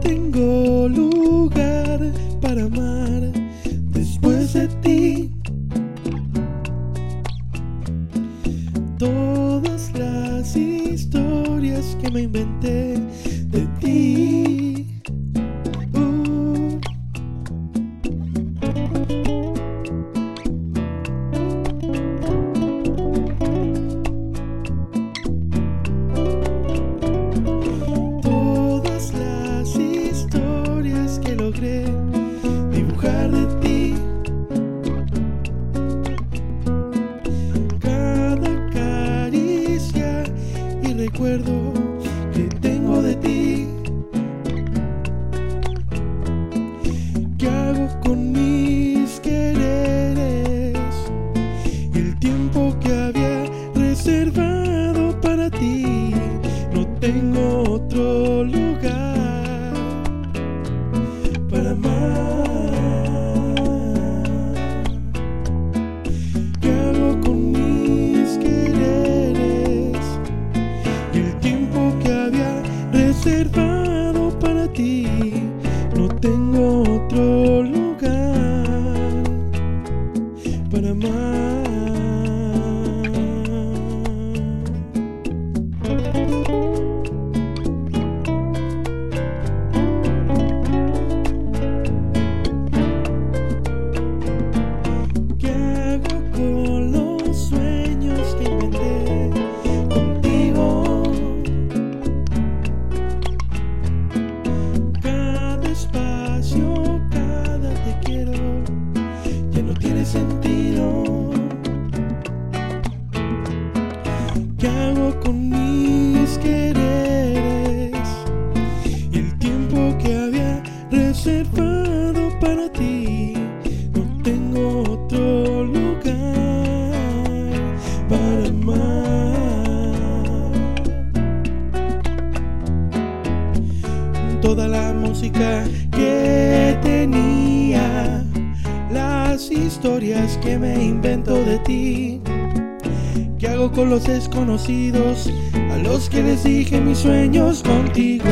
tengo lugar para amar después de ti. Todas las historias que me inventé de ti. Recuerdo que tengo de ti. ¿Qué hago con mis quereres? El tiempo que había reservado para ti. No tengo otro lugar para amar. ¿Qué hago con mis quereres? Y el tiempo que había reservado para ti. No tengo otro lugar para amar. Toda la música que tenía, las historias que me invento de ti. ¿Qué hago con los desconocidos a los que les dije mis sueños contigo?